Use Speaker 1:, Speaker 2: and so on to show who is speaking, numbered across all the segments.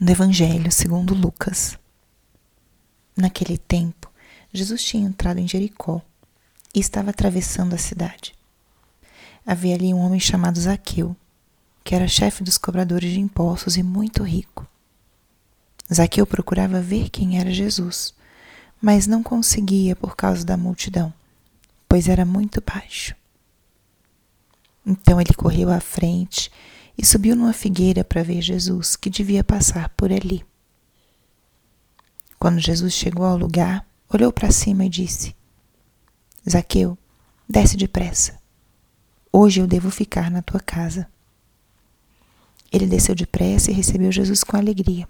Speaker 1: do Evangelho segundo Lucas. Naquele tempo, Jesus tinha entrado em Jericó e estava atravessando a cidade. Havia ali um homem chamado Zaqueu, que era chefe dos cobradores de impostos e muito rico. Zaqueu procurava ver quem era Jesus, mas não conseguia por causa da multidão, pois era muito baixo. Então ele correu à frente e subiu numa figueira para ver Jesus, que devia passar por ali. Quando Jesus chegou ao lugar, olhou para cima e disse: Zaqueu, desce depressa. Hoje eu devo ficar na tua casa. Ele desceu depressa e recebeu Jesus com alegria.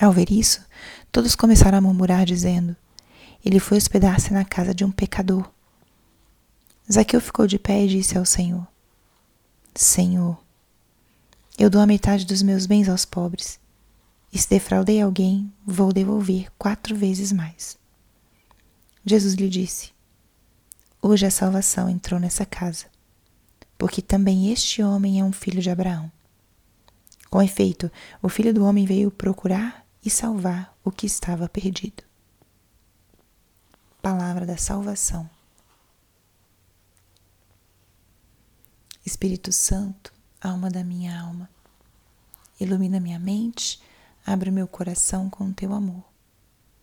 Speaker 1: Ao ver isso, todos começaram a murmurar, dizendo: Ele foi hospedar-se na casa de um pecador. Zaqueu ficou de pé e disse ao Senhor: Senhor, eu dou a metade dos meus bens aos pobres, e se defraudei alguém, vou devolver quatro vezes mais. Jesus lhe disse: Hoje a salvação entrou nessa casa, porque também este homem é um filho de Abraão. Com efeito, o filho do homem veio procurar e salvar o que estava perdido. Palavra da salvação. Espírito Santo, alma da minha alma, ilumina minha mente, abre meu coração com o teu amor,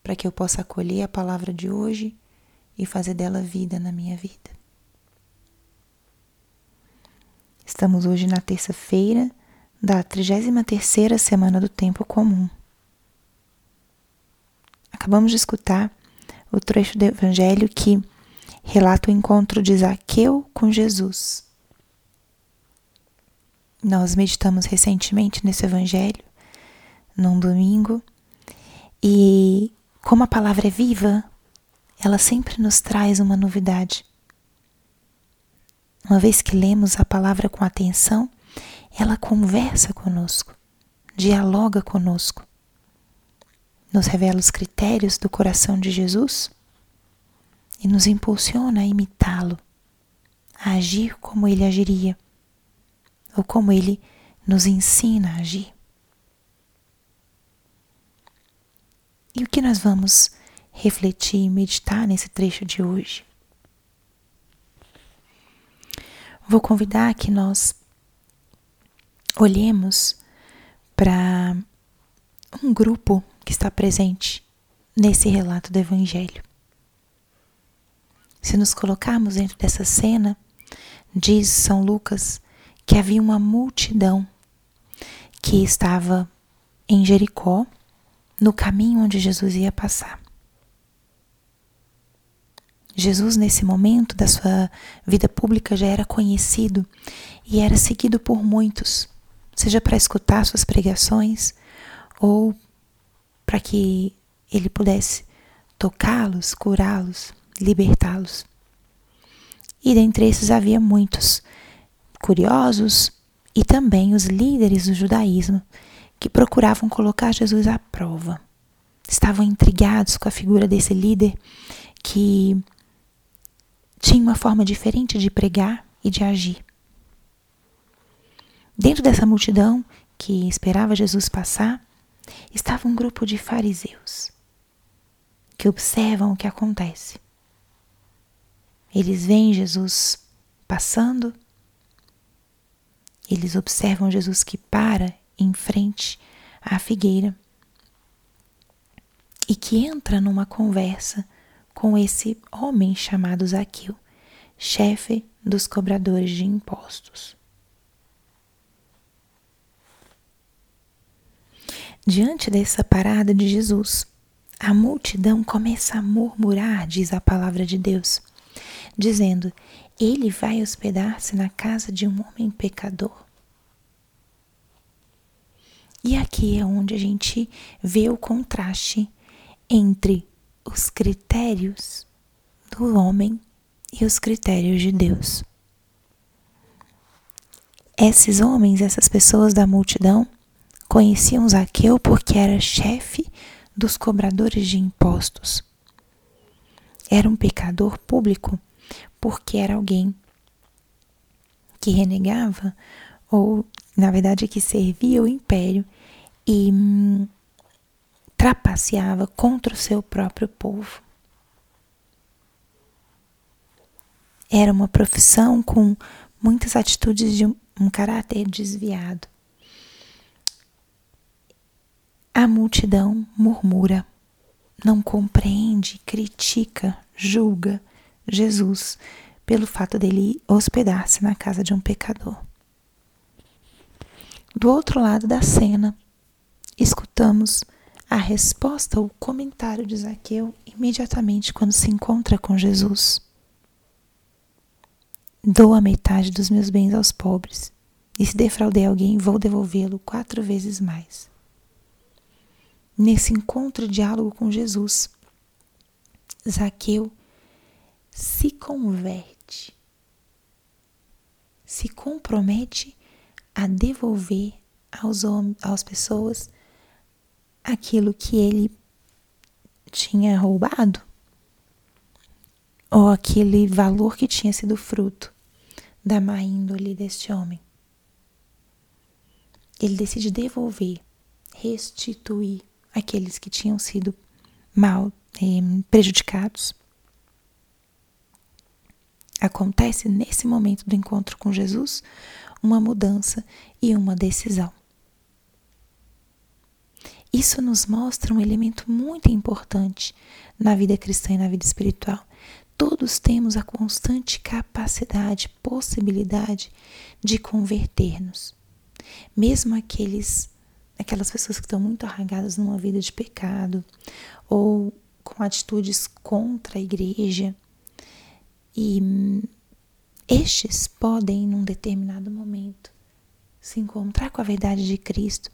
Speaker 1: para que eu possa acolher a palavra de hoje e fazer dela vida na minha vida. Estamos hoje na terça-feira da 33ª semana do tempo comum. Acabamos de escutar o trecho do evangelho que relata o encontro de Zaqueu com Jesus. Nós meditamos recentemente nesse evangelho, num domingo, e como a palavra é viva, ela sempre nos traz uma novidade. Uma vez que lemos a palavra com atenção, ela conversa conosco, dialoga conosco, nos revela os critérios do coração de Jesus e nos impulsiona a imitá-lo, a agir como ele agiria ou como ele nos ensina a agir. E o que nós vamos refletir e meditar nesse trecho de hoje? Vou convidar que nós olhemos para um grupo que está presente nesse relato do Evangelho. Se nos colocarmos dentro dessa cena, diz São Lucas que havia uma multidão que estava em Jericó, no caminho onde Jesus ia passar. Jesus, nesse momento da sua vida pública, já era conhecido e era seguido por muitos, seja para escutar suas pregações ou para que ele pudesse tocá-los, curá-los, libertá-los. E dentre esses havia muitos curiosos e também os líderes do judaísmo que procuravam colocar Jesus à prova. Estavam intrigados com a figura desse líder que tinha uma forma diferente de pregar e de agir. Dentro dessa multidão que esperava Jesus passar, estava um grupo de fariseus que observam o que acontece. Eles veem Jesus passando eles observam Jesus que para em frente à figueira e que entra numa conversa com esse homem chamado Zaqueu, chefe dos cobradores de impostos. Diante dessa parada de Jesus, a multidão começa a murmurar, diz a palavra de Deus, dizendo: ele vai hospedar-se na casa de um homem pecador. E aqui é onde a gente vê o contraste entre os critérios do homem e os critérios de Deus. Esses homens, essas pessoas da multidão, conheciam Zaqueu porque era chefe dos cobradores de impostos. Era um pecador público porque era alguém que renegava ou, na verdade, que servia o império e hum, trapaceava contra o seu próprio povo. Era uma profissão com muitas atitudes de um caráter desviado. A multidão murmura, não compreende, critica, julga Jesus pelo fato dele hospedar-se na casa de um pecador. Do outro lado da cena, escutamos a resposta ou comentário de Zaqueu imediatamente quando se encontra com Jesus. Dou a metade dos meus bens aos pobres, e se defraudei alguém, vou devolvê-lo quatro vezes mais. Nesse encontro e diálogo com Jesus, Zaqueu se converte, se compromete a devolver aos às pessoas aquilo que ele tinha roubado ou aquele valor que tinha sido fruto da má índole deste homem. Ele decide devolver, restituir aqueles que tinham sido mal eh, prejudicados. Acontece nesse momento do encontro com Jesus uma mudança e uma decisão. Isso nos mostra um elemento muito importante na vida cristã e na vida espiritual. Todos temos a constante capacidade, possibilidade de converter-nos. Mesmo aqueles aquelas pessoas que estão muito arraigadas numa vida de pecado ou com atitudes contra a igreja. E hum, estes podem, num determinado momento, se encontrar com a verdade de Cristo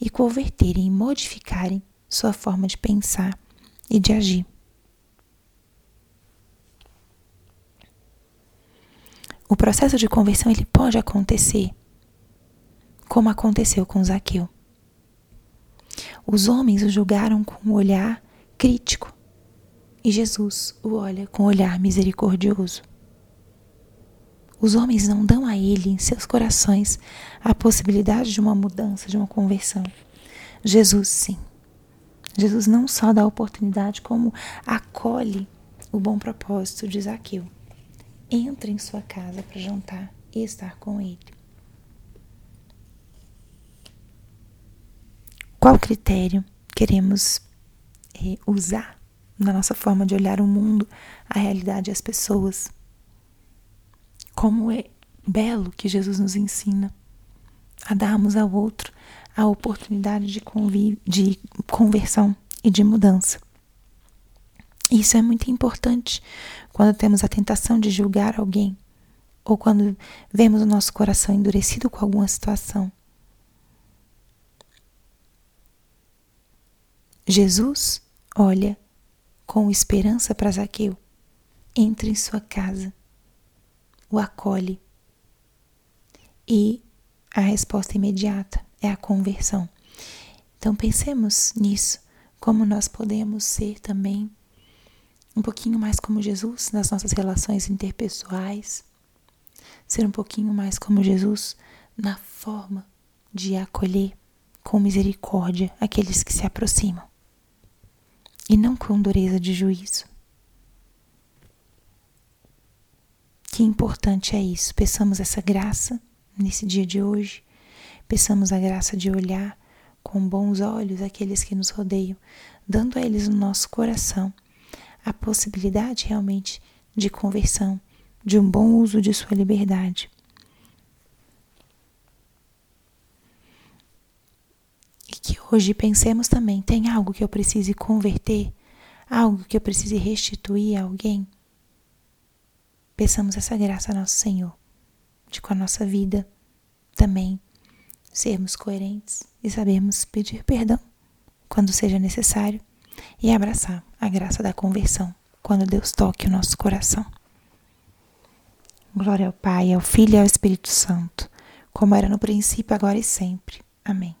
Speaker 1: e converterem e modificarem sua forma de pensar e de agir. O processo de conversão ele pode acontecer como aconteceu com Zaqueu. Os homens o julgaram com um olhar crítico e Jesus o olha com olhar misericordioso. Os homens não dão a ele em seus corações a possibilidade de uma mudança, de uma conversão. Jesus sim. Jesus não só dá a oportunidade, como acolhe o bom propósito de Zaqueu. Entra em sua casa para jantar e estar com ele. Qual critério queremos eh, usar na nossa forma de olhar o mundo, a realidade e as pessoas? Como é belo que Jesus nos ensina a darmos ao outro a oportunidade de, de conversão e de mudança. Isso é muito importante quando temos a tentação de julgar alguém ou quando vemos o nosso coração endurecido com alguma situação. Jesus olha com esperança para Zaqueu, entra em sua casa o acolhe. E a resposta imediata é a conversão. Então pensemos nisso, como nós podemos ser também um pouquinho mais como Jesus nas nossas relações interpessoais, ser um pouquinho mais como Jesus na forma de acolher com misericórdia aqueles que se aproximam e não com dureza de juízo. Que importante é isso. Peçamos essa graça nesse dia de hoje. Peçamos a graça de olhar com bons olhos aqueles que nos rodeiam, dando a eles no nosso coração a possibilidade realmente de conversão, de um bom uso de sua liberdade. E que hoje pensemos também: tem algo que eu precise converter? Algo que eu precise restituir a alguém? Peçamos essa graça a nosso Senhor, de com a nossa vida também sermos coerentes e sabermos pedir perdão quando seja necessário e abraçar a graça da conversão quando Deus toque o nosso coração. Glória ao Pai, ao Filho e ao Espírito Santo, como era no princípio, agora e sempre. Amém.